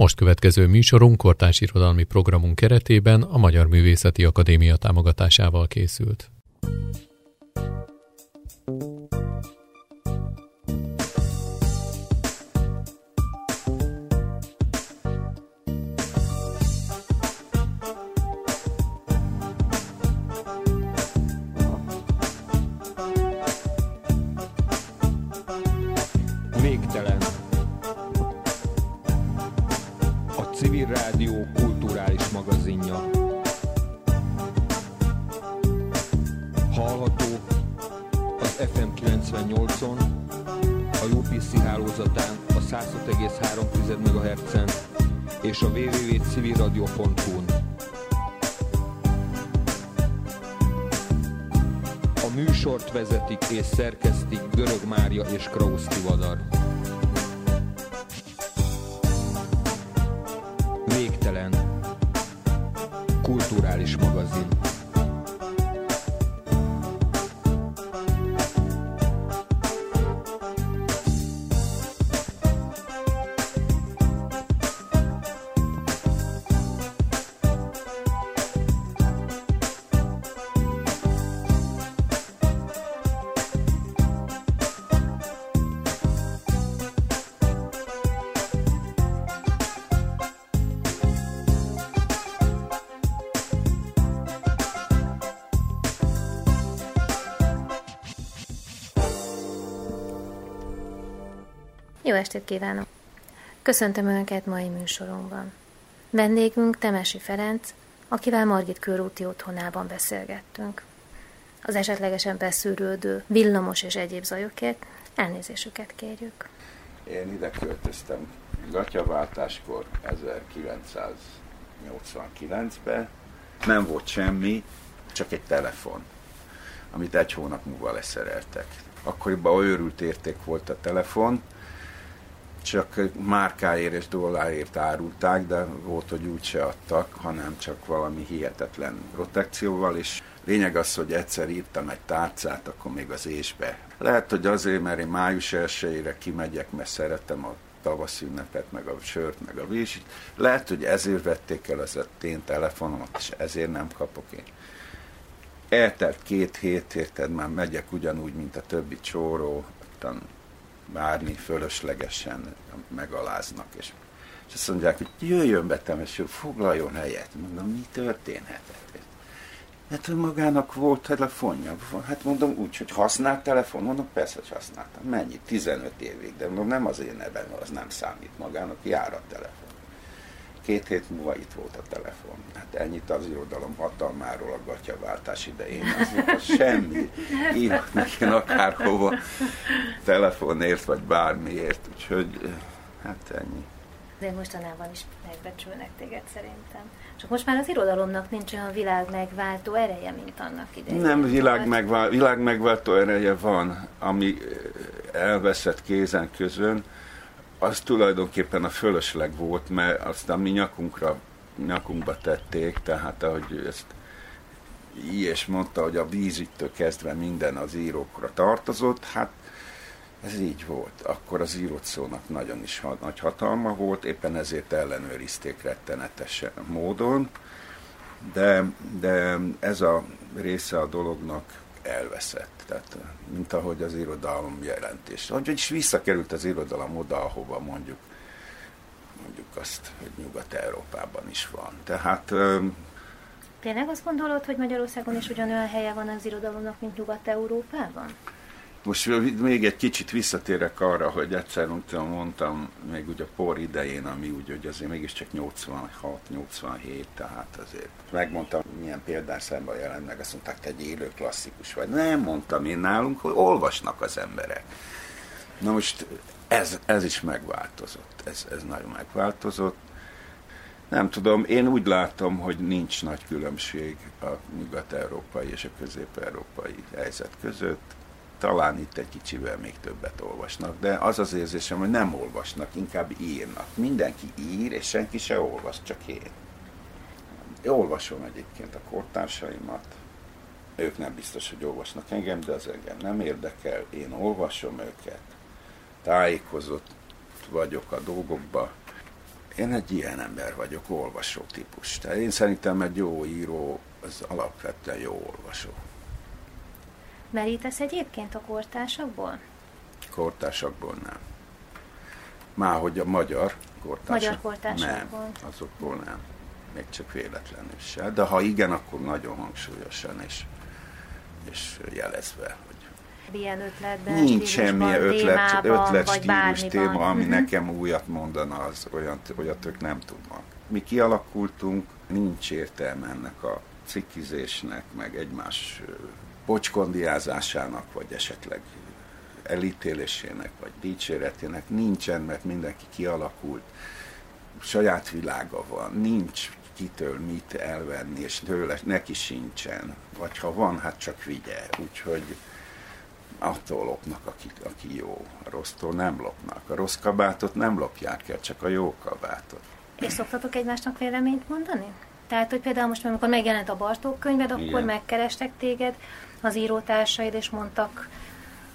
Most következő műsorunk kortárs irodalmi programunk keretében a Magyar Művészeti Akadémia támogatásával készült. Estét kívánok! Köszöntöm Önöket mai műsorunkban. Vendégünk Temesi Ferenc, akivel Margit körúti otthonában beszélgettünk. Az esetlegesen beszűrődő villamos és egyéb zajokért elnézésüket kérjük. Én ide költöztem gatyaváltáskor 1989-ben. Nem volt semmi, csak egy telefon, amit egy hónap múlva leszereltek. Akkoriban őrült érték volt a telefon, csak márkáért és dollárért árulták, de volt, hogy úgyse adtak, hanem csak valami hihetetlen protekcióval, és lényeg az, hogy egyszer írtam egy tárcát, akkor még az ésbe. Lehet, hogy azért, mert én május 1 kimegyek, mert szeretem a tavaszi ünnepet, meg a sört, meg a vízsit. Lehet, hogy ezért vették el az én telefonomat, és ezért nem kapok én. Eltelt két hét, érted, már megyek ugyanúgy, mint a többi csóró, várni fölöslegesen megaláznak, és, és azt mondják, hogy jöjjön be temesül, foglaljon helyet. Mondom, mi történhetett? Hát magának volt telefonja. Hát mondom úgy, hogy használt telefon. Mondom, persze, hogy használtam. Mennyi? 15 évig. De mondom, nem az én nevem, az nem számít. Magának jár a telefon. Két hét múlva itt volt a telefon. Hát ennyit az irodalom hatalmáról a gatyaváltás idején. Az, az semmi. Írhatnak én akárhova telefonért, vagy bármiért. Úgyhogy hát ennyi. De mostanában is megbecsülnek téged szerintem. Csak most már az irodalomnak nincs olyan világ megváltó ereje, mint annak idején. Nem, világ, megvál, világ megváltó ereje van, ami elveszett kézen közön az tulajdonképpen a fölösleg volt, mert aztán mi nyakunkra, nyakunkba tették, tehát ahogy ezt és mondta, hogy a vízügytől kezdve minden az írókra tartozott, hát ez így volt. Akkor az írott szónak nagyon is nagy hatalma volt, éppen ezért ellenőrizték rettenetes módon, de, de ez a része a dolognak elveszett. Tehát, mint ahogy az irodalom jelentés. Vagyis visszakerült az irodalom oda, ahova mondjuk mondjuk azt, hogy Nyugat-Európában is van. Tehát Tényleg azt gondolod, hogy Magyarországon is ugyanolyan helye van az irodalomnak, mint Nyugat-Európában? Most még egy kicsit visszatérek arra, hogy egyszer mondtam, még ugye a por idején, ami úgy, hogy azért mégiscsak 86-87, tehát azért megmondtam, milyen példányszámban jelent meg, azt mondták, te egy élő klasszikus vagy. Nem mondtam én nálunk, hogy olvasnak az emberek. Na most ez, ez is megváltozott, ez, ez nagyon megváltozott. Nem tudom, én úgy látom, hogy nincs nagy különbség a nyugat-európai és a közép-európai helyzet között talán itt egy kicsivel még többet olvasnak, de az az érzésem, hogy nem olvasnak, inkább írnak. Mindenki ír, és senki se olvas, csak én. Én olvasom egyébként a kortársaimat, ők nem biztos, hogy olvasnak engem, de az engem nem érdekel, én olvasom őket, tájékozott vagyok a dolgokba, Én egy ilyen ember vagyok, olvasó típus. Tehát én szerintem egy jó író, az alapvetően jó olvasó. Merítesz egyébként a kortársakból? Kortársakból nem. Már hogy a magyar kortársak. Magyar kortársakból. Nem, azokból nem. Még csak véletlenül se. De ha igen, akkor nagyon hangsúlyosan és, és jelezve, ilyen ötletben, Nincs semmi ötlet, ötlet vagy stílus téma, ami uh-huh. nekem újat mondana, az olyan, olyat ők nem tudnak. Mi kialakultunk, nincs értelme ennek a cikkizésnek, meg egymás pocskondiázásának, vagy esetleg elítélésének, vagy dicséretének nincsen, mert mindenki kialakult, saját világa van, nincs kitől mit elvenni, és tőle neki sincsen. Vagy ha van, hát csak vigye. Úgyhogy attól lopnak, aki, aki jó. A rossztól nem lopnak. A rossz kabátot nem lopják el, csak a jó kabátot. És szoktatok egymásnak véleményt mondani? Tehát, hogy például most, amikor megjelent a Bartók könyved, akkor Igen. megkerestek téged az írótársaid, és mondtak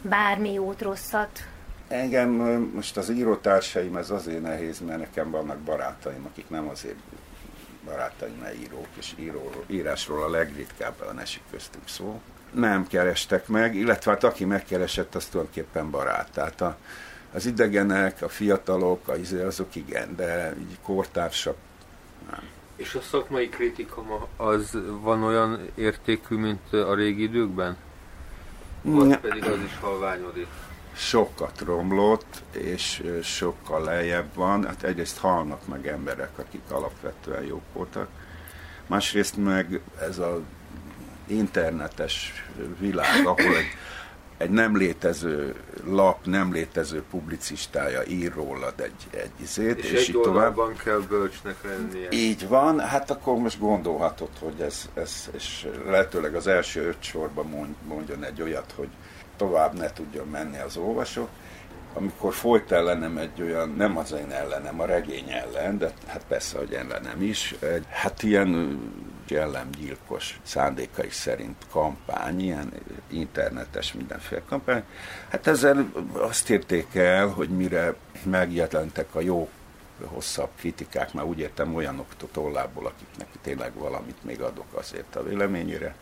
bármi jót, rosszat? Engem most az írótársaim, ez azért nehéz, mert nekem vannak barátaim, akik nem azért barátaim, mert írók, és író, írásról a legritkábban esik köztünk szó nem kerestek meg, illetve hát aki megkeresett, az tulajdonképpen barát. Tehát a, az idegenek, a fiatalok, a, izé, azok igen, de így kortársak nem. És a szakmai kritika az van olyan értékű, mint a régi időkben? Vagy ne. pedig az is halványodik? Sokat romlott, és sokkal lejjebb van. Hát egyrészt halnak meg emberek, akik alapvetően jók voltak. Másrészt meg ez a internetes világ, ahol egy, egy nem létező lap, nem létező publicistája ír rólad egy, egy izét, és, és egy így tovább. kell bölcsnek lennie. Így van, hát akkor most gondolhatod, hogy ez, ez és lehetőleg az első öt sorban mondjon egy olyat, hogy tovább ne tudjon menni az olvasó. Amikor folyt ellenem egy olyan, nem az én ellenem, a regény ellen, de hát persze, hogy ellenem is, egy, hát ilyen jellemgyilkos szándékai szerint kampány, ilyen internetes mindenféle kampány. Hát ezzel azt érték el, hogy mire megjelentek a jó hosszabb kritikák, már úgy értem olyanok tollából, akiknek tényleg valamit még adok azért a véleményére,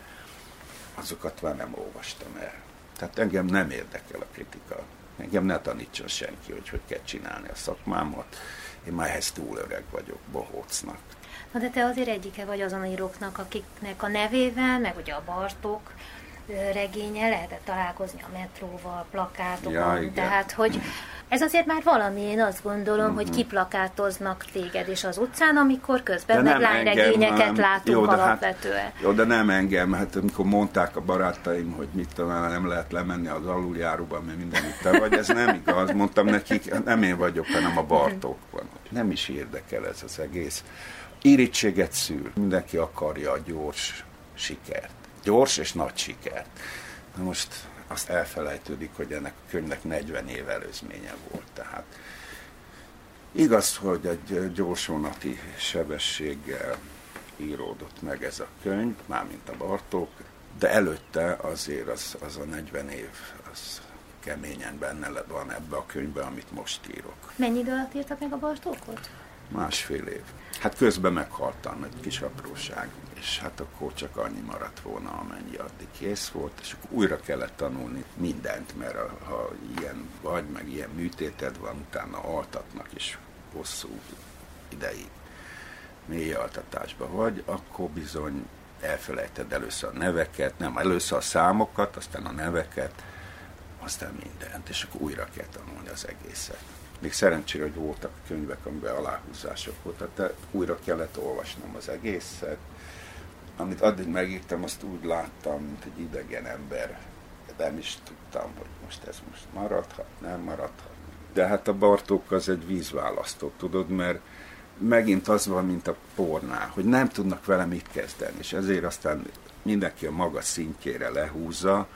azokat már nem olvastam el. Tehát engem nem érdekel a kritika. Engem ne tanítson senki, hogy hogy kell csinálni a szakmámat. Én már ehhez túl öreg vagyok, bohócnak. Na de te azért egyike vagy azon íróknak, akiknek a nevével, meg ugye a Bartók regénye lehetett találkozni a metróval, plakátokon, ja, tehát hogy ez azért már valami, én azt gondolom, mm-hmm. hogy mhm. kiplakátoznak téged is az utcán, amikor közben meg lányregényeket látunk jó, de hát- alapvetően. Hát, jó, de nem engem, hát amikor mondták a barátaim, hogy mit tudom, nem lehet lemenni az aluljáróban, mert minden itt vagy, ez nem igaz, mondtam nekik, nem én vagyok, hanem a Bartók van. Nem is érdekel ez az egész irítséget szül. Mindenki akarja a gyors sikert. Gyors és nagy sikert. Na most azt elfelejtődik, hogy ennek a könyvnek 40 év előzménye volt. Tehát igaz, hogy egy gyorsvonati sebességgel íródott meg ez a könyv, mármint a Bartók, de előtte azért az, az a 40 év, az keményen benne van ebbe a könyvbe, amit most írok. Mennyi idő alatt írtak meg a Bartókot? Másfél év. Hát közben meghaltam, egy kis apróság, és hát akkor csak annyi maradt volna, amennyi addig kész volt, és akkor újra kellett tanulni mindent, mert ha ilyen vagy, meg ilyen műtéted van, utána altatnak is hosszú ideig mély altatásba vagy, akkor bizony elfelejted először a neveket, nem, először a számokat, aztán a neveket, aztán mindent, és akkor újra kell tanulni az egészet. Még szerencsére, hogy voltak könyvek, amiben aláhúzások voltak, de újra kellett olvasnom az egészet. Amit addig megírtam, azt úgy láttam, mint egy idegen ember. De nem is tudtam, hogy most ez most maradhat, nem maradhat. De hát a Bartók az egy vízválasztó, tudod, mert megint az van, mint a pornál, hogy nem tudnak vele mit kezdeni, és ezért aztán mindenki a maga szintjére lehúzza,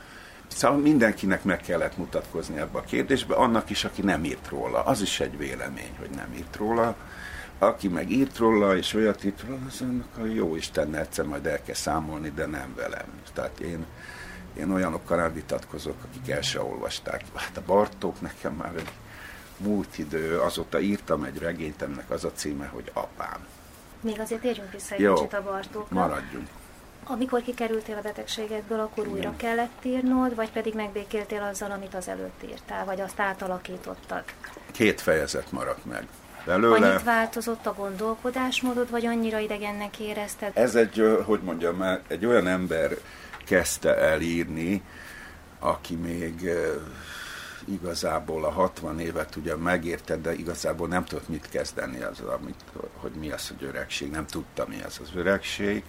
Szóval mindenkinek meg kellett mutatkozni ebbe a kérdésbe, annak is, aki nem írt róla. Az is egy vélemény, hogy nem írt róla. Aki meg írt róla, és olyat írt róla, az annak a jó Isten egyszer majd el kell számolni, de nem velem. Tehát én, én olyanokkal nem vitatkozok, akik el se olvasták. Hát a Bartók nekem már egy múlt idő, azóta írtam egy regényt, ennek az a címe, hogy Apám. Még azért térjünk vissza egy Jó, kicsit a Bartókra. maradjunk. Amikor kikerültél a betegségedből, akkor újra kellett írnod, vagy pedig megbékéltél azzal, amit az előtt írtál, vagy azt átalakítottad? Két fejezet maradt meg. Belőle. Annyit változott a gondolkodásmódod, vagy annyira idegennek érezted? Ez egy, hogy mondjam, egy olyan ember kezdte el írni, aki még igazából a 60 évet ugye megérte, de igazából nem tudott mit kezdeni az, amit, hogy mi az, hogy öregség, nem tudta mi az az öregség,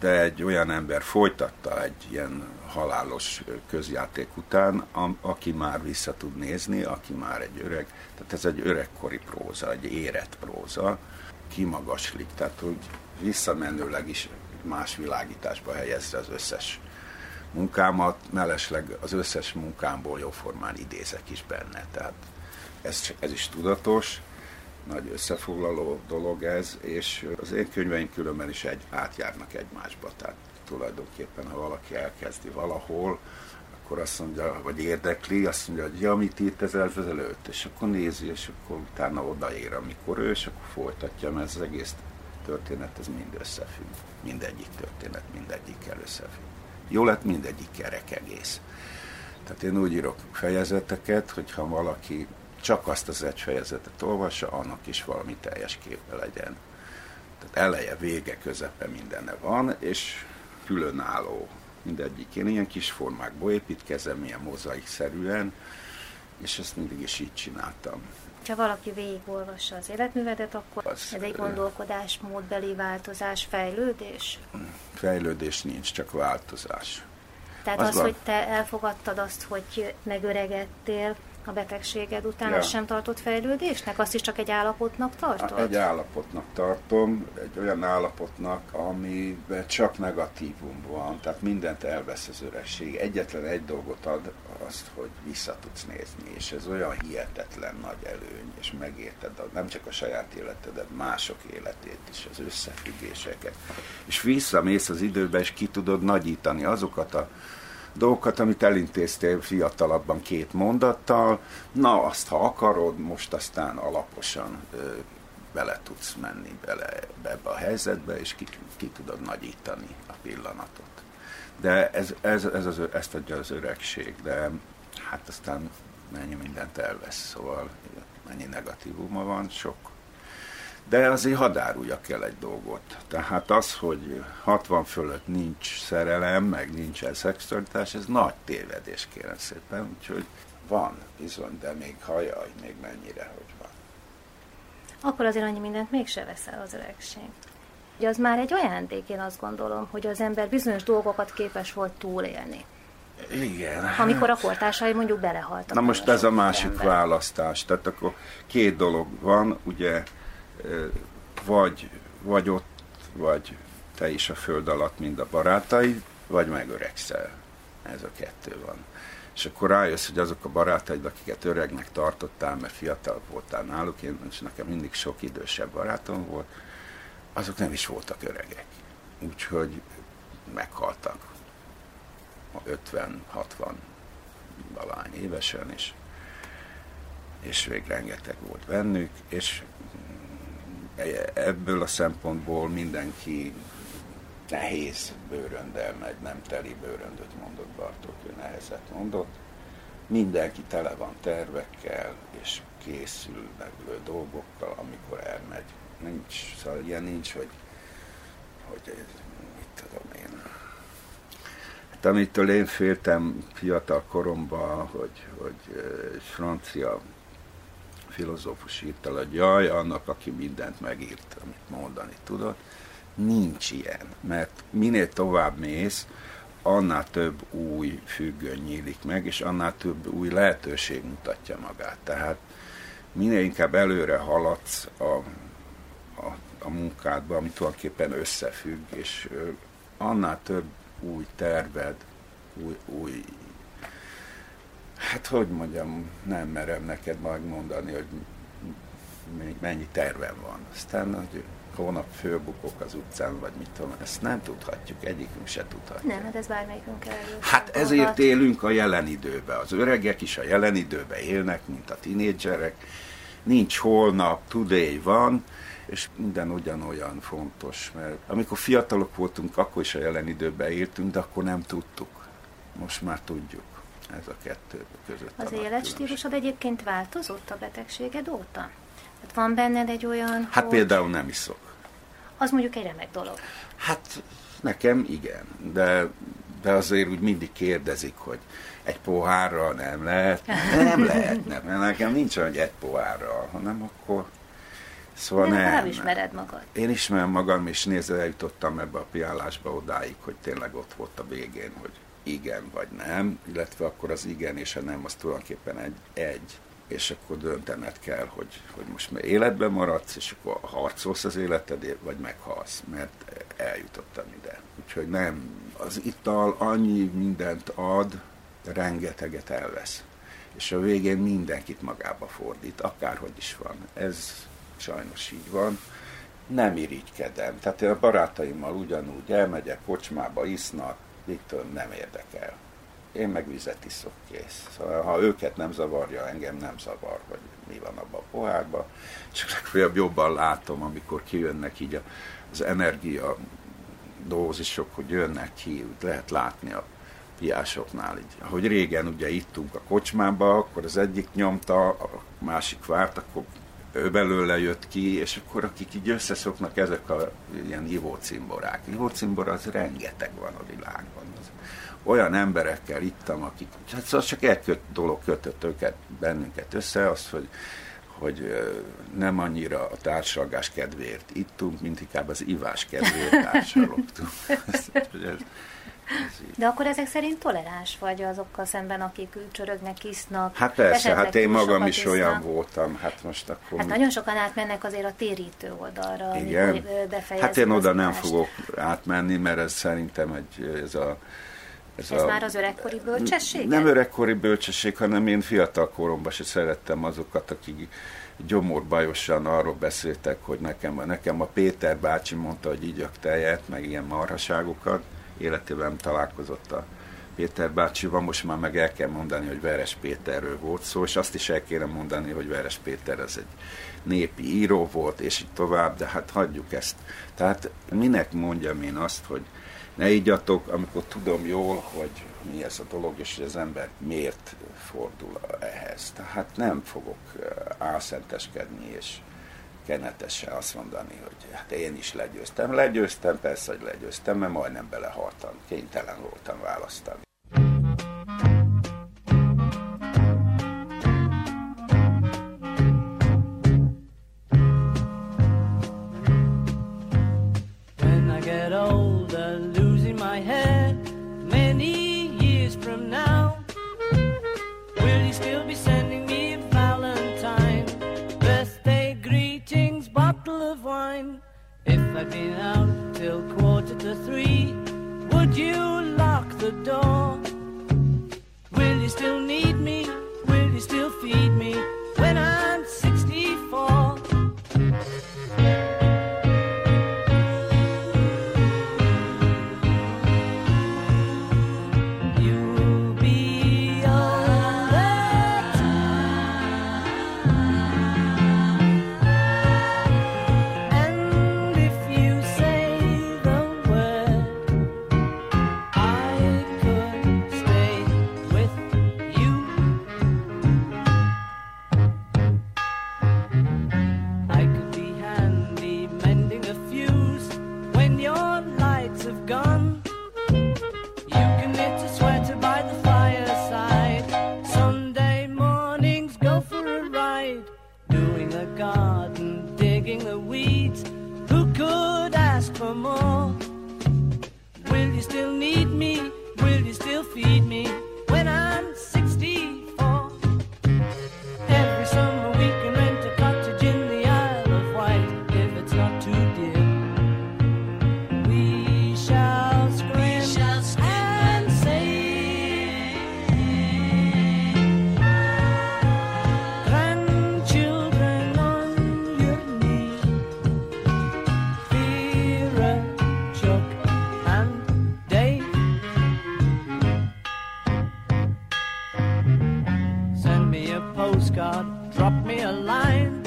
de egy olyan ember folytatta egy ilyen halálos közjáték után, aki már vissza tud nézni, aki már egy öreg, tehát ez egy öregkori próza, egy érett próza, kimagaslik, tehát hogy visszamenőleg is más világításba helyezze az összes munkámat, mellesleg az összes munkámból jóformán idézek is benne, tehát ez, ez is tudatos, nagy összefoglaló dolog ez, és az én könyveim különben is egy, átjárnak egymásba, tehát tulajdonképpen, ha valaki elkezdi valahol, akkor azt mondja, vagy érdekli, azt mondja, hogy ja, mit írt ez ezelőtt, és akkor nézi, és akkor utána odaér, amikor ő, és akkor folytatja, mert az egész történet, ez mind összefügg. Mindegyik történet, mindegyikkel összefügg. Jó lett mindegyik kerek egész. Tehát én úgy írok fejezeteket, hogyha valaki csak azt az egy fejezetet olvassa, annak is valami teljes képe legyen. Tehát eleje, vége, közepe mindenne van, és különálló mindegyik. Én ilyen kis formákból építkezem, ilyen mozaikszerűen, és ezt mindig is így csináltam. Ha valaki végigolvassa az életművedet, akkor az, ez egy gondolkodásmódbeli változás, fejlődés? Fejlődés nincs, csak változás. Tehát az, az hogy te elfogadtad azt, hogy megöregedtél, a betegséged után, ja. sem tartott fejlődésnek? Azt is csak egy állapotnak tartod? Egy állapotnak tartom, egy olyan állapotnak, amiben csak negatívum van, tehát mindent elvesz az öregség. Egyetlen egy dolgot ad, azt, hogy vissza tudsz nézni, és ez olyan hihetetlen nagy előny, és megérted nem csak a saját életedet, mások életét is, az összefüggéseket. És visszamész az időbe, és ki tudod nagyítani azokat a dolgokat, amit elintéztél fiatalabban két mondattal, na azt, ha akarod, most aztán alaposan ö, bele tudsz menni bele ebbe a helyzetbe, és ki, ki tudod nagyítani a pillanatot. De ez, ez, ez az, ezt adja az öregség, de hát aztán mennyi mindent elvesz, szóval mennyi negatívuma van, sok de azért hadáruljak el egy dolgot. Tehát az, hogy 60 fölött nincs szerelem, meg nincsen szexualitás, ez nagy tévedés kérem szépen, úgyhogy van bizony, de még hajaj, még mennyire, hogy van. Akkor azért annyi mindent mégse veszel az öregség. Ugye az már egy ajándék, én azt gondolom, hogy az ember bizonyos dolgokat képes volt túlélni. Igen. Amikor a kortársai mondjuk belehaltak. Na most ez a másik ember. választás. Tehát akkor két dolog van, ugye vagy, vagy ott, vagy te is a föld alatt, mind a barátaid, vagy megöregszel. Ez a kettő van. És akkor rájössz, hogy azok a barátaid, akiket öregnek tartottál, mert fiatal voltál náluk, én, és nekem mindig sok idősebb barátom volt, azok nem is voltak öregek. Úgyhogy meghaltak 50-60 valány évesen, és, és még rengeteg volt bennük, és ebből a szempontból mindenki nehéz bőröndel megy, nem teli bőröndöt mondott Bartók, ő nehezet mondott. Mindenki tele van tervekkel, és készül meglő dolgokkal, amikor elmegy. Nincs, szóval ilyen nincs, hogy, hogy mit tudom én. Hát amitől én féltem fiatal koromban, hogy, hogy francia filozófus írta, hogy jaj, annak, aki mindent megírt, amit mondani tudott. Nincs ilyen, mert minél tovább mész, annál több új függöny nyílik meg, és annál több új lehetőség mutatja magát. Tehát minél inkább előre haladsz a, a, a munkádba, ami tulajdonképpen összefügg, és annál több új terved, új, új Hát hogy mondjam, nem merem neked megmondani, hogy mennyi tervem van. Aztán hogy hónap fölbukok az utcán, vagy mit tudom, ezt nem tudhatjuk, egyikünk se tudhatja. Nem, hát ez bármelyikünk el. Hát ezért élünk a jelen időben. Az öregek is a jelen időben élnek, mint a tinédzserek. Nincs holnap, today van, és minden ugyanolyan fontos, mert amikor fiatalok voltunk, akkor is a jelen időben éltünk, de akkor nem tudtuk. Most már tudjuk. Ez a kettő között. Az életstílusod egyébként változott a betegséged óta? Tehát van benned egy olyan... Hát hogy... például nem iszok. Az mondjuk egy remek dolog. Hát nekem igen, de, de azért úgy mindig kérdezik, hogy egy pohárral nem lehet. Nem lehet, nem, mert nekem nincs olyan, hogy egy pohárral, hanem akkor Szóval nem, nem ismered magad. Én ismerem magam, és nézve eljutottam ebbe a piálásba odáig, hogy tényleg ott volt a végén, hogy igen vagy nem, illetve akkor az igen és a nem az tulajdonképpen egy, egy és akkor döntened kell, hogy, hogy most már életben maradsz, és akkor harcolsz az életedért, vagy meghalsz, mert eljutottam ide. Úgyhogy nem, az ital annyi mindent ad, rengeteget elvesz. És a végén mindenkit magába fordít, akárhogy is van. Ez sajnos így van. Nem irigykedem. Tehát én a barátaimmal ugyanúgy elmegyek kocsmába, isznak, mit nem érdekel. Én meg vizet iszok, kész. Szóval, ha őket nem zavarja, engem nem zavar, hogy mi van abban a pohárban. Csak legfeljebb jobban látom, amikor kijönnek így az energia dózisok, hogy jönnek ki, lehet látni a piásoknál. Így. Ahogy régen ugye ittunk a kocsmába, akkor az egyik nyomta, a másik várt, akkor belőle jött ki, és akkor akik így összeszoknak ezek a ilyen ivócimborák. Ivócimbora az rengeteg van a világban. Az olyan emberekkel ittam, akik, hát szóval csak egy köt, dolog kötött őket, bennünket össze, az, hogy, hogy nem annyira a társalgás kedvéért ittunk, mint inkább az ivás kedvéért társalogtunk. De akkor ezek szerint toleráns vagy azokkal szemben, akik csörögnek, isznak? Hát persze, hát én magam is isznak. olyan voltam. Hát most akkor... Hát mi... nagyon sokan átmennek azért a térítő oldalra, Igen. Hát én oda nem fogok átmenni, mert ez szerintem egy, ez a ez, ez a, már az öregkori bölcsesség? Nem öregkori bölcsesség, hanem én fiatal koromban se szerettem azokat, akik gyomorbajosan arról beszéltek, hogy nekem, nekem a Péter bácsi mondta, hogy igyak tejet, meg ilyen marhaságokat életében találkozott a Péter bácsival, most már meg el kell mondani, hogy Veres Péterről volt szó, és azt is el kéne mondani, hogy Veres Péter ez egy népi író volt, és így tovább, de hát hagyjuk ezt. Tehát minek mondjam én azt, hogy ne igyatok, amikor tudom jól, hogy mi ez a dolog, és hogy az ember miért fordul ehhez. Tehát nem fogok eh, álszenteskedni, és kenetesen azt mondani, hogy hát én is legyőztem. Legyőztem, persze, hogy legyőztem, mert majdnem belehaltam. Kénytelen voltam választani. When I get old you lock the door? postcard, drop me a line.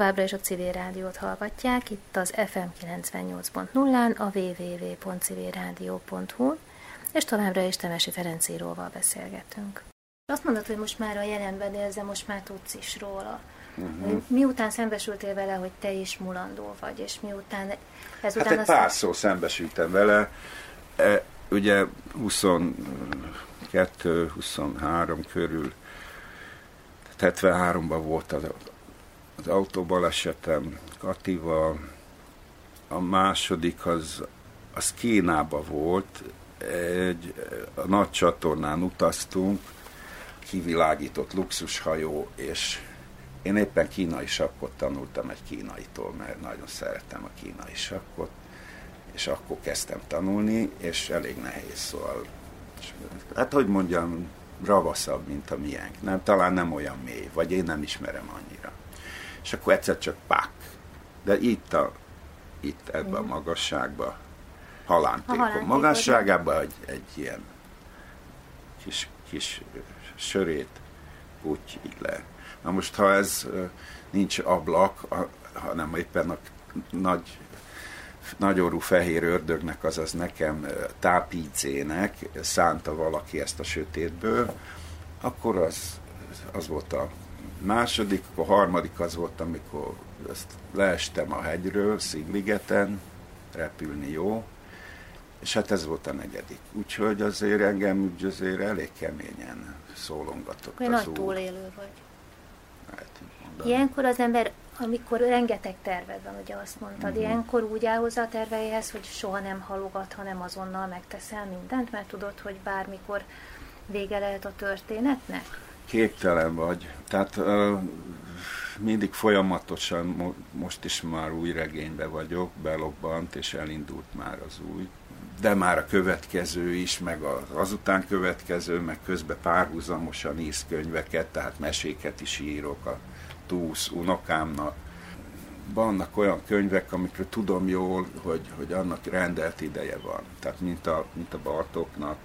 Továbbra is a civil rádiót hallgatják, itt az FM 98.0-án, a www.civilradio.hu, és továbbra is Temesi Ferencíróval beszélgetünk. Azt mondod, hogy most már a jelenben érzem, most már tudsz is róla. Uh-huh. Miután szembesültél vele, hogy te is mulandó vagy, és miután ezután... Hát egy pár szó szembesültem vele. E, ugye 22-23 körül, 73-ban volt az, az autóbalesetem Katival, a második az, az Kínába volt, egy, a nagy csatornán utaztunk, kivilágított luxushajó, és én éppen kínai sakkot tanultam egy kínaitól, mert nagyon szeretem a kínai sakkot, és akkor kezdtem tanulni, és elég nehéz, szóval, hát hogy mondjam, ravaszabb, mint a miénk. Nem, talán nem olyan mély, vagy én nem ismerem annyira. És akkor egyszer csak pak. De itt, a, itt ebben a magasságban, halántékon magasságában egy, egy ilyen kis, kis sörét úgy így le. Na most, ha ez nincs ablak, hanem éppen a nagy nagyorú fehér ördögnek, azaz nekem tápícének szánta valaki ezt a sötétből, akkor az, az volt a második, a harmadik az volt, amikor ezt leestem a hegyről, Szigligeten, repülni jó, és hát ez volt a negyedik. Úgyhogy azért engem azért elég keményen szólongatott Olyan az nagy túlélő vagy. Hát, Ilyenkor az ember, amikor rengeteg terved van, ugye azt mondtad, uh-huh. ilyenkor úgy áll hozzá a terveihez, hogy soha nem halogat, hanem azonnal megteszel mindent, mert tudod, hogy bármikor vége lehet a történetnek? Képtelen vagy. Tehát uh, mindig folyamatosan, mo- most is már új regénybe vagyok, belobbant, és elindult már az új de már a következő is, meg az azután következő, meg közben párhuzamosan írsz könyveket, tehát meséket is írok a túsz unokámnak. Vannak olyan könyvek, amikről tudom jól, hogy, hogy annak rendelt ideje van. Tehát mint a, mint a Bartóknak,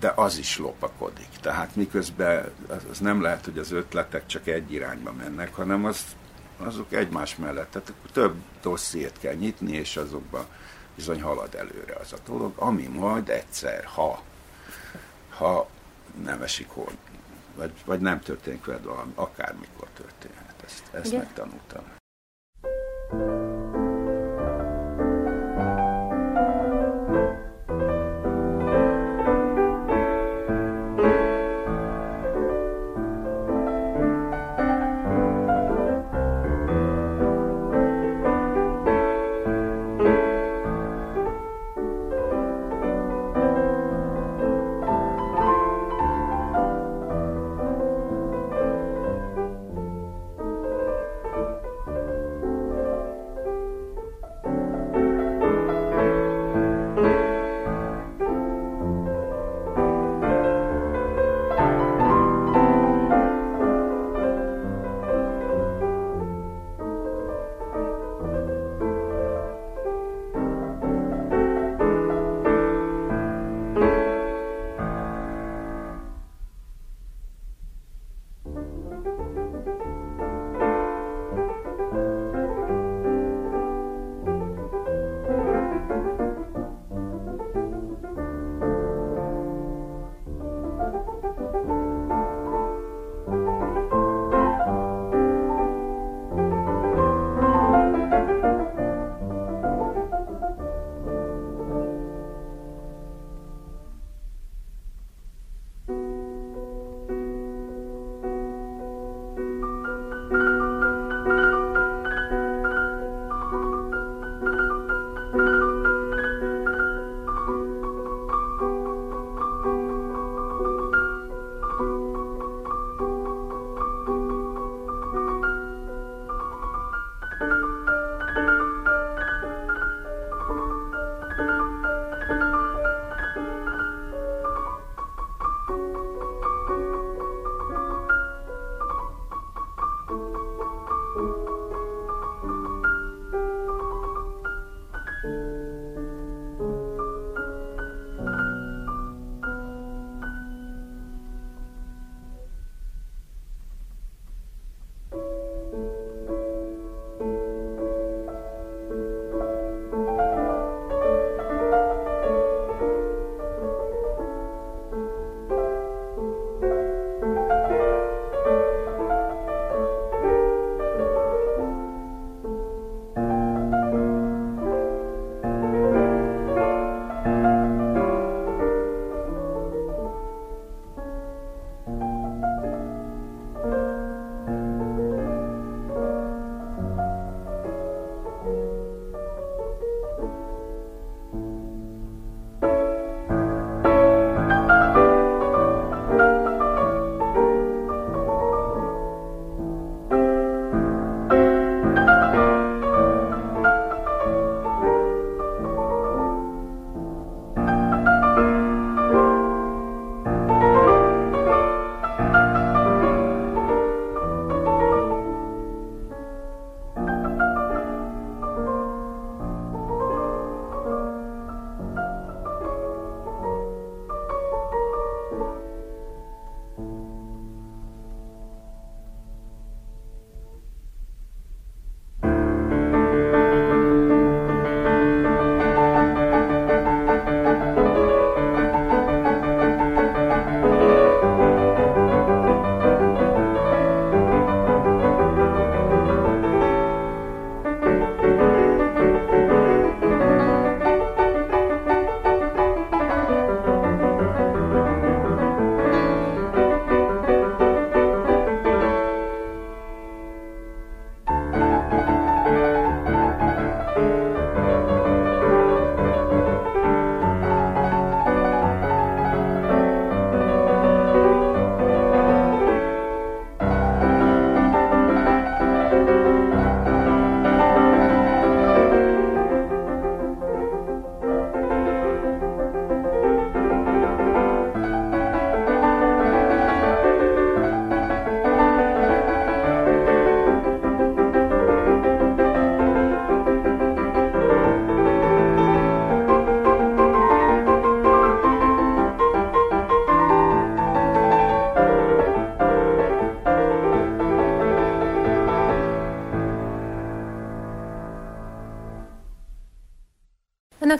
de az is lopakodik. Tehát miközben az, nem lehet, hogy az ötletek csak egy irányba mennek, hanem az, azok egymás mellett. Tehát több dossziét kell nyitni, és azokban bizony halad előre az a dolog, ami majd egyszer, ha, ha nem esik hol, vagy, vagy nem történik veled valami, akármikor történhet. Ezt, ezt megtanultam. Önök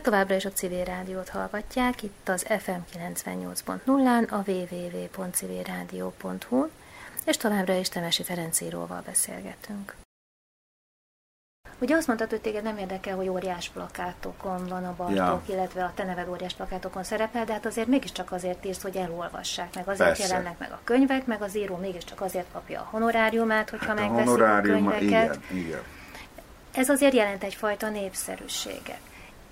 továbbra is a civil rádiót hallgatják, itt az FM 98.0-án, a www.civilradio.hu, és továbbra is Temesi Ferencíróval beszélgetünk. Ugye azt mondtad, hogy téged nem érdekel, hogy óriás plakátokon van a Bartók, ja. illetve a te neved óriás plakátokon szerepel, de hát azért mégiscsak azért írsz, hogy elolvassák, meg azért Persze. jelennek meg a könyvek, meg az író mégiscsak azért kapja a honoráriumát, hogyha hát megveszik a, a könyveket. Igen, igen. Ez azért jelent egyfajta népszerűséget.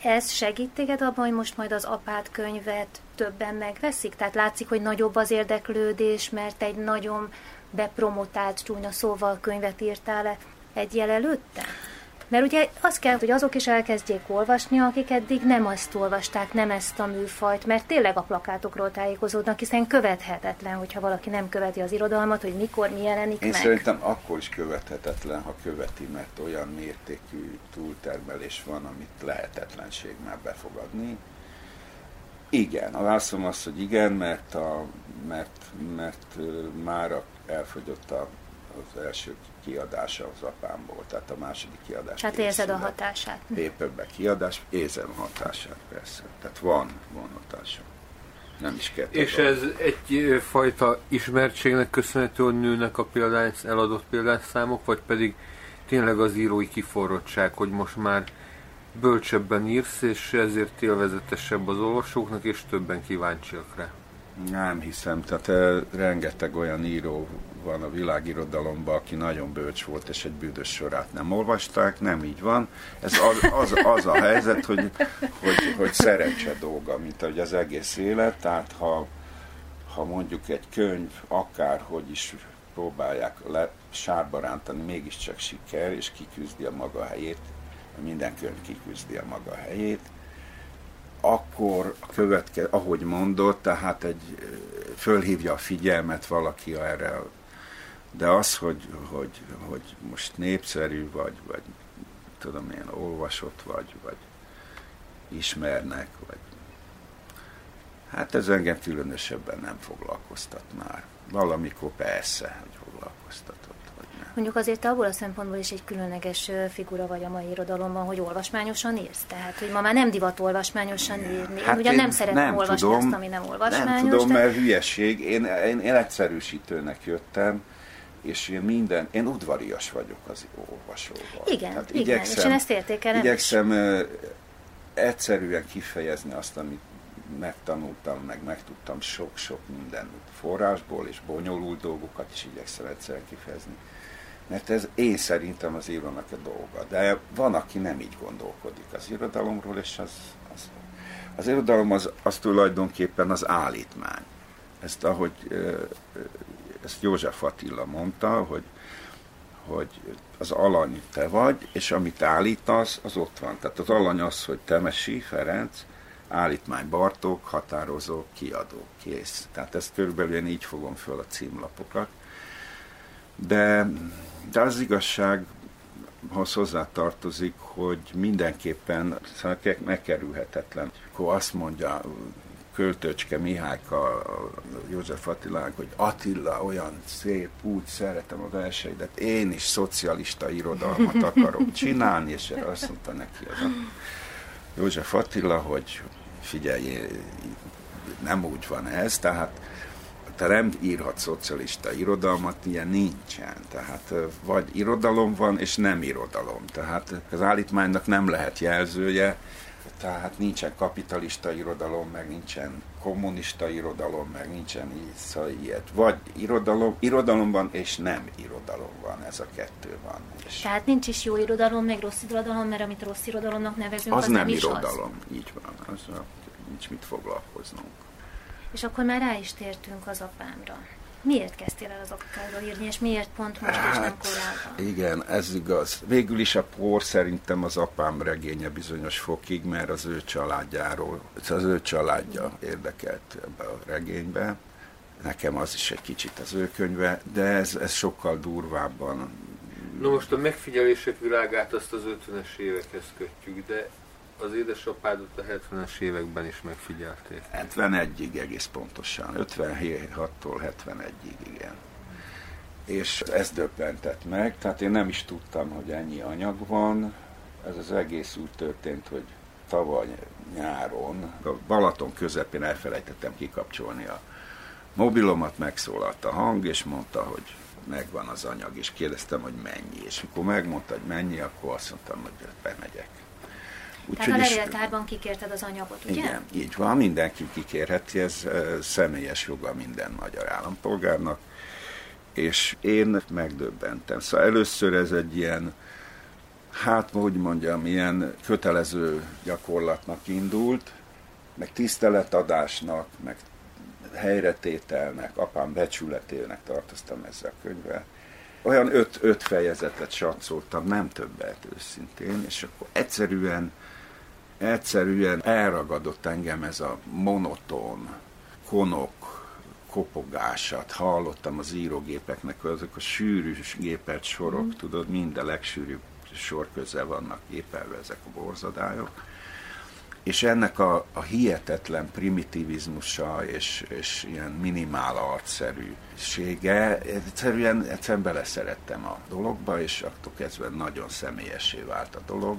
Ez segít téged abban, hogy most majd az apád könyvet többen megveszik? Tehát látszik, hogy nagyobb az érdeklődés, mert egy nagyon bepromotált, csúnya szóval könyvet írtál le egy előtte? Mert ugye az kell, hogy azok is elkezdjék olvasni, akik eddig nem azt olvasták, nem ezt a műfajt, mert tényleg a plakátokról tájékozódnak, hiszen követhetetlen, hogyha valaki nem követi az irodalmat, hogy mikor, mi jelenik Én meg. szerintem akkor is követhetetlen, ha követi, mert olyan mértékű túltermelés van, amit lehetetlenség már befogadni. Igen, a válaszom az, hogy igen, mert, a, mert, mert már elfogyott a, az első kiadása az apámból, tehát a második kiadás. Tehát érzed a hatását. Pépebbe kiadás, érzem a hatását persze. Tehát van, van hatása. Nem is kell. És ez egy fajta ismertségnek köszönhető, hogy nőnek a példány, eladott példányszámok, vagy pedig tényleg az írói kiforrottság, hogy most már bölcsebben írsz, és ezért élvezetesebb az olvasóknak, és többen kíváncsiak rá. Nem hiszem, tehát rengeteg olyan író van a világirodalomban, aki nagyon bölcs volt, és egy bűdös sorát nem olvasták, nem így van. Ez az, az, az a helyzet, hogy, hogy, hogy szerencse dolga, mint ahogy az egész élet, tehát ha, ha mondjuk egy könyv, akárhogy is próbálják le sárba rántani, mégiscsak siker, és kiküzdi a maga helyét, minden könyv kiküzdi a maga helyét, akkor következő, ahogy mondott, tehát egy fölhívja a figyelmet valaki erre de az, hogy, hogy, hogy most népszerű vagy, vagy tudom én, olvasott vagy, vagy ismernek, vagy hát ez engem különösebben nem foglalkoztat már. Valamikor persze, hogy foglalkoztatott. Vagy nem. Mondjuk azért abból a szempontból is egy különleges figura vagy a mai irodalomban, hogy olvasmányosan írsz. Tehát, hogy ma már nem divat olvasmányosan írni. Hát én ugyan én nem szeretem nem olvasni tudom, azt, ami nem olvasmányos. Nem tudom, de... mert hülyeség. Én, én, én egyszerűsítőnek jöttem, és én minden, én udvarias vagyok az olvasóval. Igen, Tehát igen, igyekszem, és én ezt értékelem Igyekszem is. egyszerűen kifejezni azt, amit megtanultam, meg megtudtam sok-sok minden forrásból, és bonyolult dolgokat is igyekszem egyszerűen kifejezni. Mert ez én szerintem az írónak a dolga. De van, aki nem így gondolkodik az irodalomról, és az, az, az irodalom az, az tulajdonképpen az állítmány. Ezt ahogy ezt József Attila mondta, hogy, hogy az alany te vagy, és amit állítasz, az ott van. Tehát az alany az, hogy Temesi Ferenc, állítmány Bartók, határozó, kiadó, kész. Tehát ezt körülbelül én így fogom föl a címlapokat. De, de az igazság, hozzá tartozik, hogy mindenképpen szóval megkerülhetetlen. Akkor azt mondja Költöcske Mihályka, József Attilánk, hogy Attila olyan szép, úgy szeretem a verseidet, én is szocialista irodalmat akarok csinálni, és erre azt mondta neki az a József Attila, hogy figyelj, nem úgy van ez, tehát te nem írhat szocialista irodalmat, ilyen nincsen. Tehát vagy irodalom van, és nem irodalom. Tehát az állítmánynak nem lehet jelzője, tehát nincsen kapitalista irodalom, meg nincsen kommunista irodalom, meg nincsen szóval ilyet. Vagy irodalom, irodalomban és nem irodalom van, ez a kettő van. És Tehát nincs is jó irodalom, meg rossz irodalom, mert amit rossz irodalomnak nevezünk, az, az nem, nem irodalom, az. így van, az nincs mit foglalkoznunk. És akkor már rá is tértünk az apámra. Miért kezdtél el az apukádról írni, és miért pont most hát, és nem korábban? Igen, ez igaz. Végül is a por szerintem az apám regénye bizonyos fokig, mert az ő családjáról, az ő családja érdekelt ebbe a regénybe. Nekem az is egy kicsit az ő könyve, de ez, ez sokkal durvábban. Na most a megfigyelések világát azt az 50-es évekhez kötjük, de az édesapádat a 70-es években is megfigyelték. 71-ig egész pontosan, 56-tól 71-ig, igen. És ez döbbentett meg, tehát én nem is tudtam, hogy ennyi anyag van. Ez az egész úgy történt, hogy tavaly nyáron, a Balaton közepén elfelejtettem kikapcsolni a mobilomat, megszólalt a hang, és mondta, hogy megvan az anyag, és kérdeztem, hogy mennyi, és akkor megmondta, hogy mennyi, akkor azt mondtam, hogy bemegyek. Úgy, Tehát a levéltárban kikérted az anyagot, ugye? Igen, így van, mindenki kikérheti, ez személyes joga minden magyar állampolgárnak, és én megdöbbentem. Szóval először ez egy ilyen, hát hogy mondjam, ilyen kötelező gyakorlatnak indult, meg tiszteletadásnak, meg helyretételnek, apám becsületének tartoztam ezzel a könyvvel. Olyan öt, öt fejezetet satszoltam, nem többet őszintén, és akkor egyszerűen, egyszerűen elragadott engem ez a monoton, konok, kopogását hallottam az írógépeknek, azok a sűrű gépelt sorok, mm. tudod, mind a legsűrűbb sor közel vannak gépelve ezek a borzadályok és ennek a, a hihetetlen primitivizmusa és, és ilyen minimál arcszerűsége, egyszerűen, egyszerűen beleszerettem a dologba, és attól kezdve nagyon személyessé vált a dolog.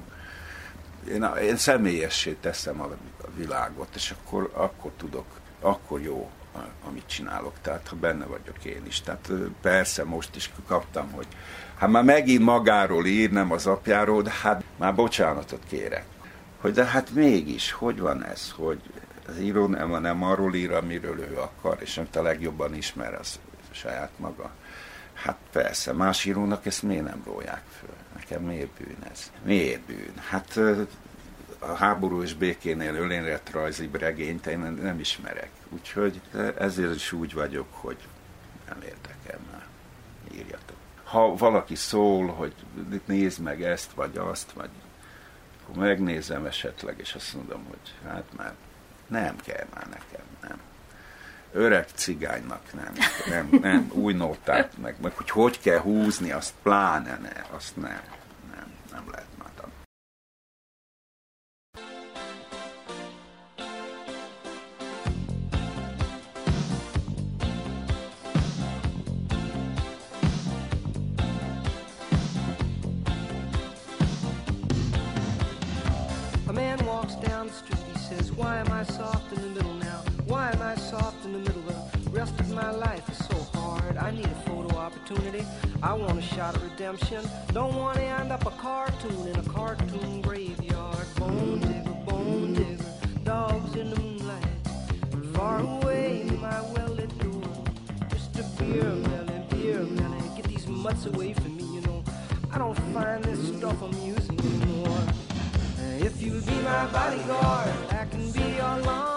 Én, én személyessé teszem a, világot, és akkor, akkor tudok, akkor jó, amit csinálok. Tehát ha benne vagyok én is. Tehát persze most is kaptam, hogy hát már megint magáról ír, nem az apjáról, de hát már bocsánatot kérek hogy de hát mégis, hogy van ez, hogy az író nem, nem arról ír, amiről ő akar, és amit a legjobban ismer, az saját maga. Hát persze, más írónak ezt miért nem róják föl? Nekem miért bűn ez? Miért bűn? Hát a háború és békénél rajzi regényt én nem ismerek. Úgyhogy ezért is úgy vagyok, hogy nem érdekel már. Írjatok. Ha valaki szól, hogy nézd meg ezt, vagy azt, vagy akkor megnézem esetleg, és azt mondom, hogy hát már nem kell már nekem, nem. Öreg cigánynak nem, nem, nem új nótát, meg, meg hogy hogy kell húzni, azt pláne ne, azt nem, nem, nem lehet. Why am I soft in the middle now? My life is so hard. I need a photo opportunity. I want a shot of redemption. Don't want to end up a cartoon in a cartoon graveyard. Bone digger, bone digger, dogs in the moonlight. Far away, my well-lit door. Just a beer melon, beer melon. Get these mutts away from me, you know. I don't find this stuff amusing anymore. If you'll be my bodyguard, I can be your long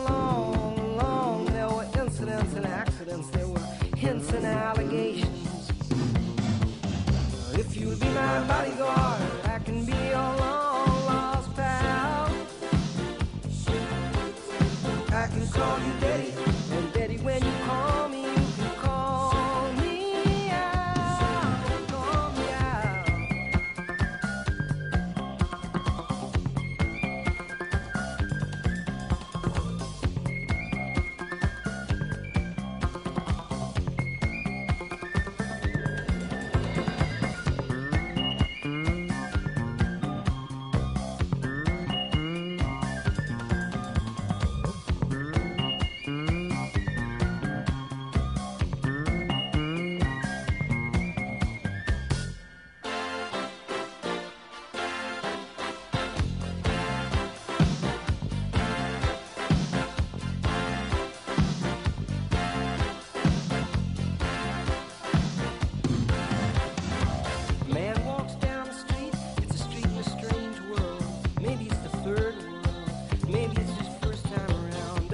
incidents and accidents, there were hints and allegations. If you'll be my bodyguard, I can be your long lost pal. I can call you Daddy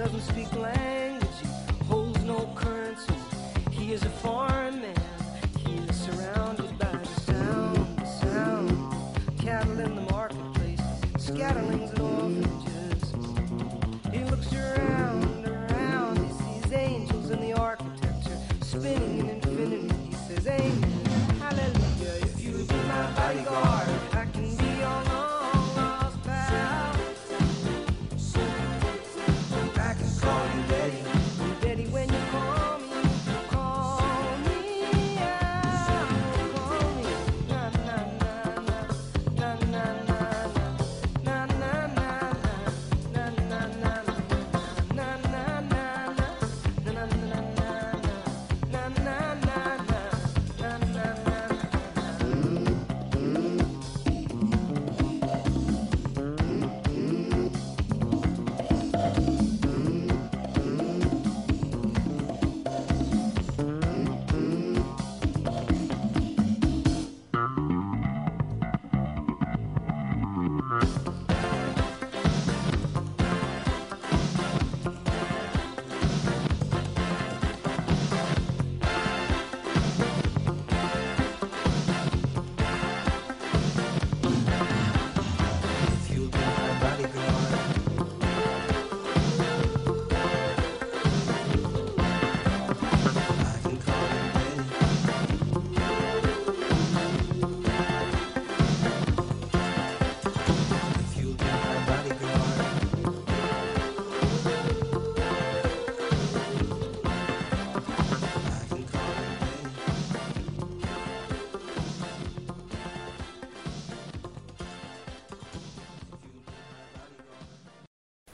doesn't speak Latin.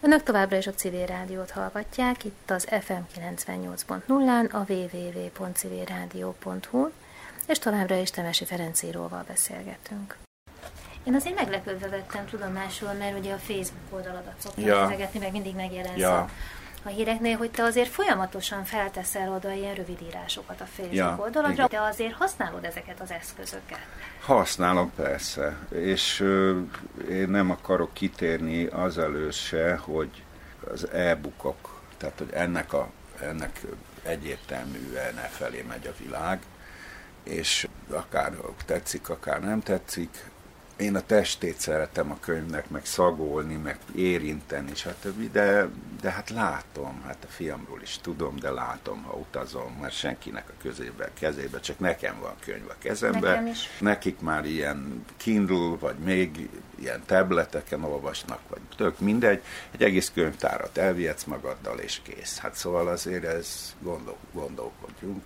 Önök továbbra is a civil rádiót hallgatják, itt az FM 98.0-án, a www.civilradio.hu, és továbbra is Temesi Ferencíróval beszélgetünk. Én azért meglepődve vettem tudomásul, mert ugye a Facebook oldaladat szoktam ja. meg mindig megjelensz ja. A, híreknél, hogy te azért folyamatosan felteszel oda ilyen rövid írásokat a Facebook ja, oldaladra, de azért használod ezeket az eszközöket. Használom persze, és ö, én nem akarok kitérni azelőtt se, hogy az e-bookok, tehát hogy ennek, a, ennek egyértelműen e felé megy a világ, és akár tetszik, akár nem tetszik, én a testét szeretem a könyvnek, meg szagolni, meg érinteni, stb. De, de hát látom, hát a fiamról is tudom, de látom, ha utazom, mert senkinek a közébe, kezébe, csak nekem van könyv a kezembe. Nekik már ilyen Kindle, vagy még ilyen tableteken olvasnak, vagy tök mindegy. Egy egész könyvtárat elvihetsz magaddal, és kész. Hát szóval azért ez gondol, gondolkodjunk.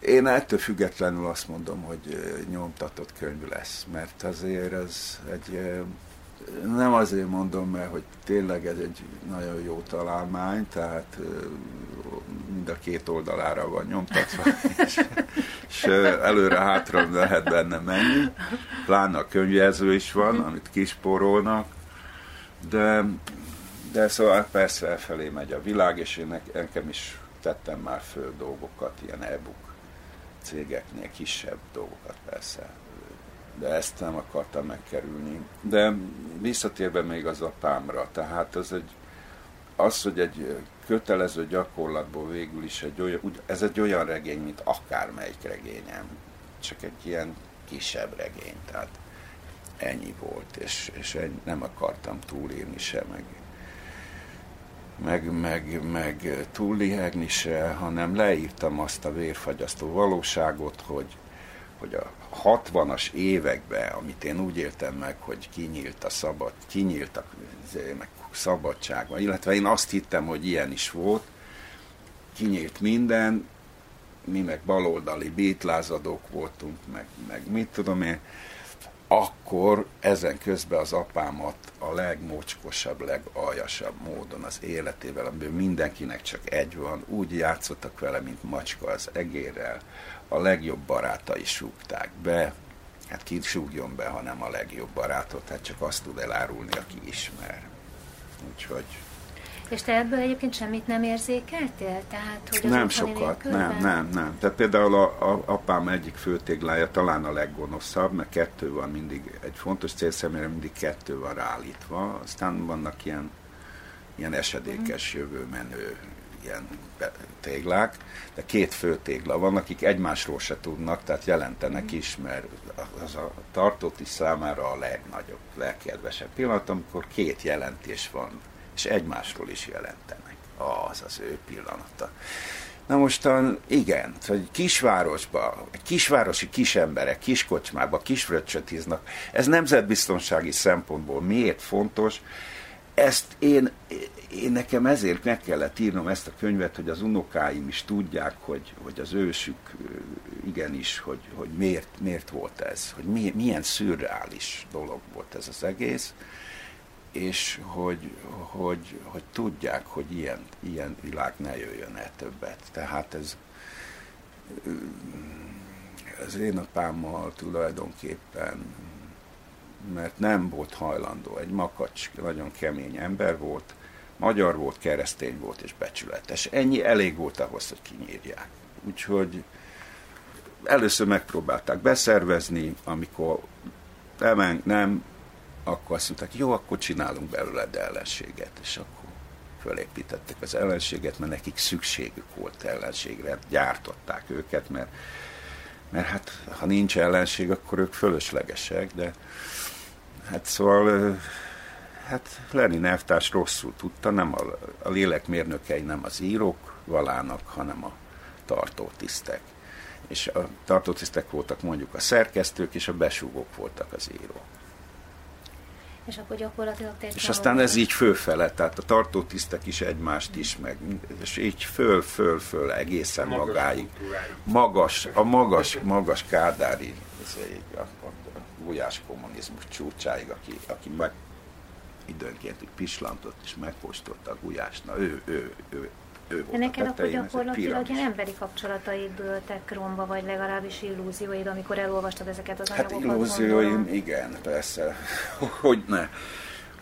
Én ettől függetlenül azt mondom, hogy nyomtatott könyv lesz, mert azért ez egy, nem azért mondom, mert hogy tényleg ez egy nagyon jó találmány, tehát mind a két oldalára van nyomtatva, és, és előre-hátra lehet benne menni. Pláne a könyvjelző is van, amit kisporolnak, de, de szóval persze felé megy a világ, és én nekem is tettem már föl dolgokat, ilyen e-book cégeknél kisebb dolgokat persze, de ezt nem akartam megkerülni. De visszatérve még az apámra, tehát az egy, az, hogy egy kötelező gyakorlatból végül is egy olyan, ez egy olyan regény, mint akármelyik regényem, csak egy ilyen kisebb regény, tehát ennyi volt, és, és ennyi, nem akartam túlírni se, meg meg, meg, meg túllihegni se, hanem leírtam azt a vérfagyasztó valóságot, hogy, hogy a 60-as években, amit én úgy éltem meg, hogy kinyílt a szabad, kinyílt a meg szabadság, illetve én azt hittem, hogy ilyen is volt, kinyílt minden, mi meg baloldali bétlázadók voltunk, meg, meg mit tudom én, akkor ezen közben az apámat a legmocskosabb, legaljasabb módon az életével, amiből mindenkinek csak egy van, úgy játszottak vele, mint macska az egérrel, a legjobb barátai súgták be, hát ki súgjon be, hanem a legjobb barátot, hát csak azt tud elárulni, aki ismer. Úgyhogy és te ebből egyébként semmit nem érzékeltél? Tehát, hogy az nem sokat, nem, nem, nem. Tehát például a, a, apám egyik főtéglája talán a leggonoszabb, mert kettő van mindig, egy fontos célszemére mindig kettő van ráállítva, aztán vannak ilyen, ilyen esedékes mhm. jövőmenő ilyen téglák, de két fő tégla van, akik egymásról se tudnak, tehát jelentenek mhm. is, mert az a tartót is számára a legnagyobb, legkedvesebb pillanat, amikor két jelentés van és egymásról is jelentenek. Az az ő pillanata. Na mostan igen, hogy kisvárosba, kisvárosi kisemberek, kiskocsmába, kisfröccsöt ez nemzetbiztonsági szempontból miért fontos, ezt én, én nekem ezért meg kellett írnom ezt a könyvet, hogy az unokáim is tudják, hogy, hogy az ősük igenis, hogy, hogy miért, miért volt ez, hogy mi, milyen szürreális dolog volt ez az egész és hogy, hogy, hogy tudják, hogy ilyen, ilyen világ ne jöjjön el többet. Tehát ez az én apámmal tulajdonképpen, mert nem volt hajlandó, egy makacs, nagyon kemény ember volt, magyar volt, keresztény volt és becsületes. Ennyi elég volt ahhoz, hogy kinyírják. Úgyhogy először megpróbálták beszervezni, amikor nem, nem akkor azt mondták, jó, akkor csinálunk belőle ellenséget, és akkor fölépítettek az ellenséget, mert nekik szükségük volt ellenségre, gyártották őket, mert, mert hát ha nincs ellenség, akkor ők fölöslegesek, de hát szóval hát Lenin elvtárs rosszul tudta, nem a, a lélekmérnökei nem az írók valának, hanem a tartótisztek. És a tartótisztek voltak mondjuk a szerkesztők, és a besúgók voltak az írók. És akkor gyakorlatilag És aztán ez így fölfele, tehát a tartótisztek is egymást is, meg, és így föl, föl, föl egészen magas magáig. Magas, a magas, magas kádári, a, a, a gulyás kommunizmus csúcsáig, aki, aki meg időnként egy pislantot és megkóstolta a gulyást. Na ő, ő, ő, ő volt neked akkor gyakorlatilag ilyen emberi kapcsolataid bőltek romba, vagy legalábbis illúzióid, amikor elolvastad ezeket az hát anyagokat? Hát illúzióim, igen, persze. Hogy ne.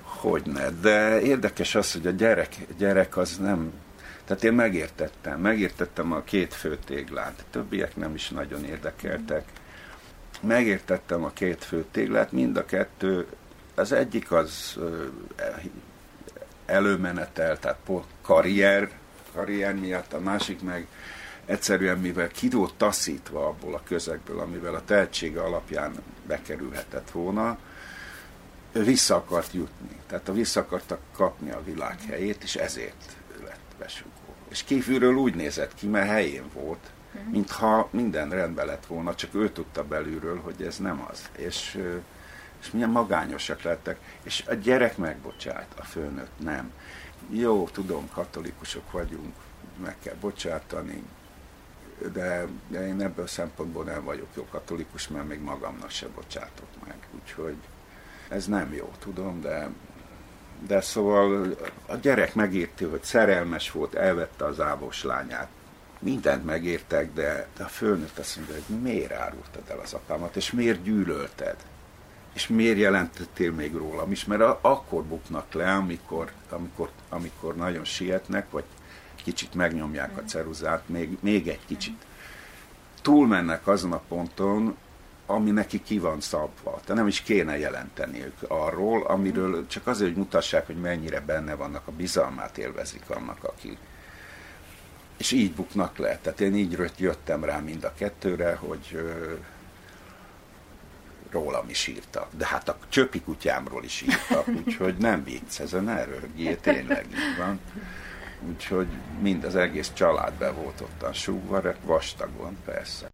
Hogy ne. De érdekes az, hogy a gyerek, gyerek az nem... Tehát én megértettem, megértettem a két főtéglát. Többiek nem is nagyon érdekeltek. Megértettem a két főtéglát, mind a kettő az egyik az előmenetel, tehát karrier, karrier miatt, a másik meg egyszerűen, mivel kidó taszítva abból a közegből, amivel a tehetsége alapján bekerülhetett volna, ő vissza akart jutni. Tehát a vissza akartak kapni a világ helyét, és ezért lett besugó. És kívülről úgy nézett ki, mert helyén volt, mintha minden rendben lett volna, csak ő tudta belülről, hogy ez nem az. És és milyen magányosak lettek, és a gyerek megbocsát, a főnök nem. Jó, tudom, katolikusok vagyunk, meg kell bocsátani, de, én ebből szempontból nem vagyok jó katolikus, mert még magamnak se bocsátok meg. Úgyhogy ez nem jó, tudom, de, de szóval a gyerek megérti, hogy szerelmes volt, elvette az ávos lányát. Mindent megértek, de, de a főnök azt mondja, hogy miért árultad el az apámat, és miért gyűlölted? És miért jelentettél még rólam is, mert akkor buknak le, amikor, amikor, amikor nagyon sietnek, vagy kicsit megnyomják a ceruzát, még, még egy kicsit. Túlmennek azon a ponton, ami neki ki van szabva. De nem is kéne jelenteniük arról, amiről csak azért, hogy mutassák, hogy mennyire benne vannak, a bizalmát élvezik annak, aki. És így buknak le. Tehát én így jöttem rá mind a kettőre, hogy rólam is írtak, de hát a csöpi kutyámról is írtak, úgyhogy nem vicc, ezen ne röhögjél, tényleg így van. Úgyhogy mind az egész család be volt ottan súgva, vastagon persze.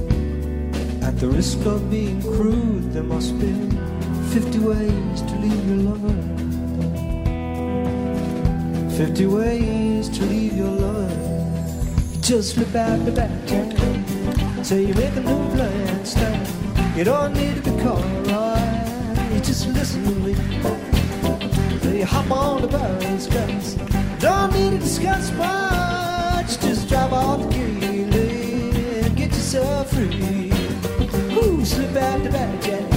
The risk of being crude, there must be 50 ways to leave your lover. 50 ways to leave your lover. You Just flip out the back jack. Say you make a new plan, stand. You don't need to be caught, right? You just listen to me. Then you hop on the bus, guys. Don't need to discuss much. Just drive off the key, and get yourself free. Ooh, slip back to back, Jack.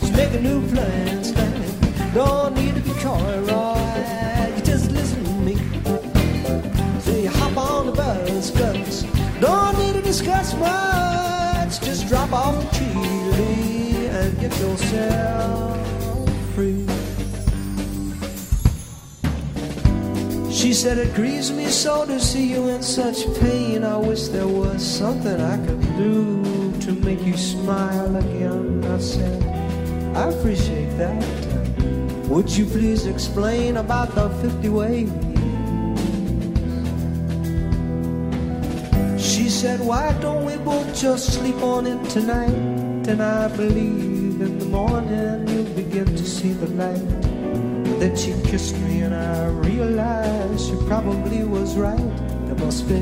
Just make a new plan, stand. Don't need to be coy? You just listen to me. So you hop on the bus, cause don't need to discuss much. Just drop off the tree and get yourself free. She said it grieves me so to see you in such pain. I wish there was something I could do to make you smile again. I said, I appreciate that. Would you please explain about the 50 ways? She said, Why don't we both just sleep on it tonight? And I believe in the morning you'll begin to see the light. Then she kissed me and I realized she probably was right. There must be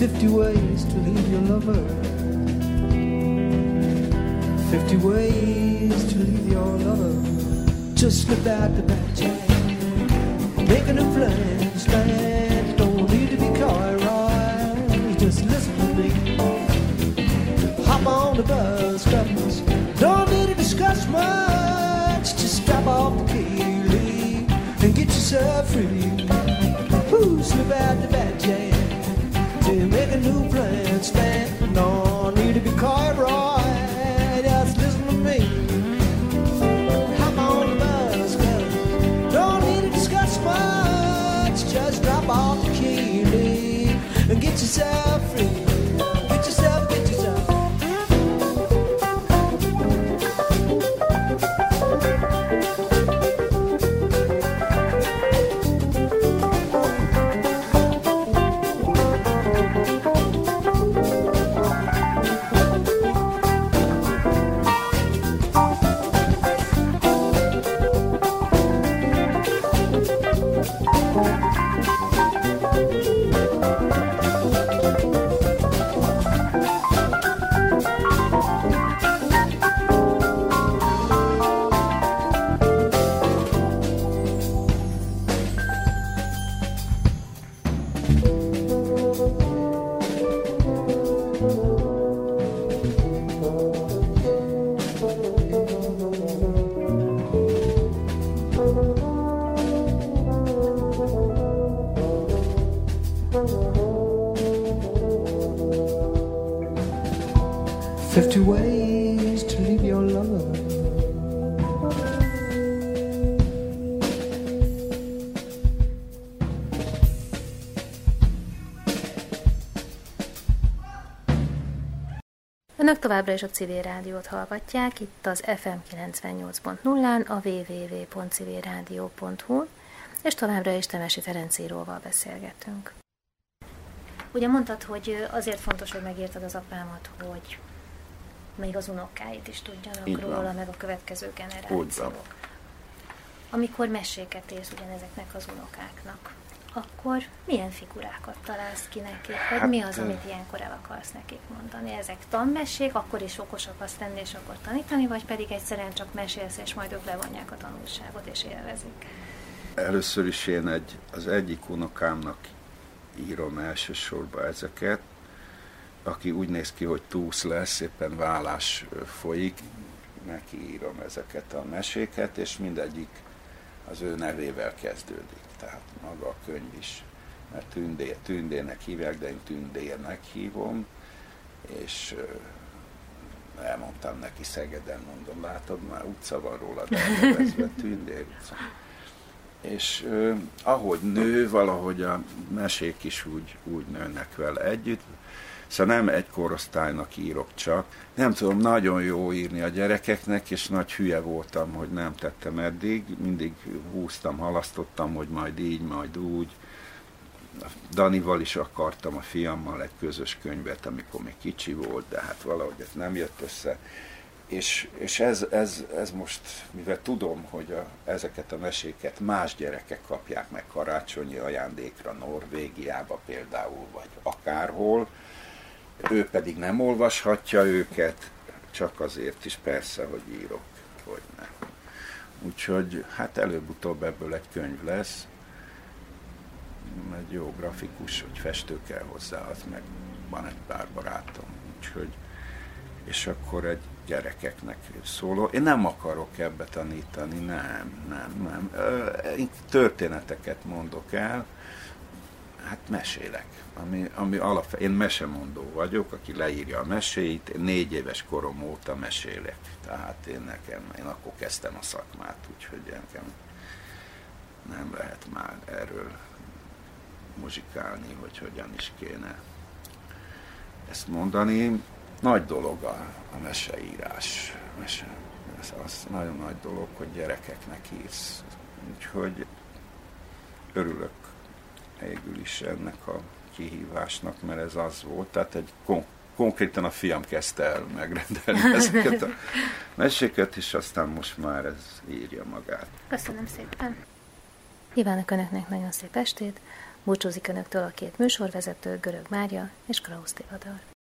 50 ways to leave your lover. 50 ways to leave your lover. Just slip out the back jack. Make a new plan, stand. Don't need to be coy? Just listen to me. Hop on the bus, fellas. Don't need to discuss much. Just drop off the key, leave, and get yourself free. Ooh, slip out the back to make a new plan. Stand, no need to be caught to továbbra is a civil rádiót hallgatják, itt az FM 98.0-án, a www.civilradio.hu, és továbbra is Temesi Ferencíróval beszélgetünk. Ugye mondtad, hogy azért fontos, hogy megírtad az apámat, hogy még az unokáit is tudjanak róla, meg a következő generációk. Amikor meséket érsz ugyanezeknek az unokáknak, akkor milyen figurákat találsz ki? Vagy hát, mi az, amit ilyenkor el akarsz nekik mondani? Ezek tanmesék, akkor is okos akarsz tenni, és akkor tanítani, vagy pedig egyszerűen csak mesélsz, és majd ők levonják a tanulságot, és élvezik? Először is én egy, az egyik unokámnak írom elsősorban ezeket, aki úgy néz ki, hogy túsz lesz, éppen vállás folyik, neki írom ezeket a meséket, és mindegyik az ő nevével kezdődik. Tehát maga a könyv is, mert tündé, tündének hívják, de én tündérnek hívom, és elmondtam neki Szegeden, mondom, látod, már utca van róla, de elnevezve Tündér utca. És ahogy nő, valahogy a mesék is úgy, úgy nőnek vele együtt, Szóval nem egy korosztálynak írok csak. Nem tudom, nagyon jó írni a gyerekeknek, és nagy hülye voltam, hogy nem tettem eddig. Mindig húztam, halasztottam, hogy majd így, majd úgy. Danival is akartam, a fiammal egy közös könyvet, amikor még kicsi volt, de hát valahogy ez nem jött össze. És, és ez, ez, ez most, mivel tudom, hogy a, ezeket a meséket más gyerekek kapják meg karácsonyi ajándékra, Norvégiába például, vagy akárhol, ő pedig nem olvashatja őket, csak azért is persze, hogy írok, hogy nem. Úgyhogy hát előbb-utóbb ebből egy könyv lesz, egy jó grafikus, hogy festő kell hozzá, az meg van egy pár barátom, úgyhogy és akkor egy gyerekeknek szóló. Én nem akarok ebbe tanítani, nem, nem, nem. Én történeteket mondok el, hát mesélek ami, ami alap, én mesemondó vagyok, aki leírja a meséit, én négy éves korom óta mesélek, tehát én nekem, én akkor kezdtem a szakmát, úgyhogy nekem nem lehet már erről muzsikálni, hogy hogyan is kéne ezt mondani. Nagy dolog a, a meseírás. Mese, ez az nagyon nagy dolog, hogy gyerekeknek írsz. Úgyhogy örülök végül is ennek a kihívásnak, mert ez az volt. Tehát egy kon- konkrétan a fiam kezdte el megrendelni ezeket a meséket, és aztán most már ez írja magát. Köszönöm szépen! Kívánok Önöknek nagyon szép estét! Búcsúzik Önöktől a két műsorvezető, Görög Mária és Krausz Tivadar.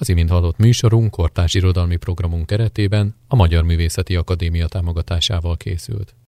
Az imént hallott műsorunk kortárs irodalmi programunk keretében a Magyar Művészeti Akadémia támogatásával készült.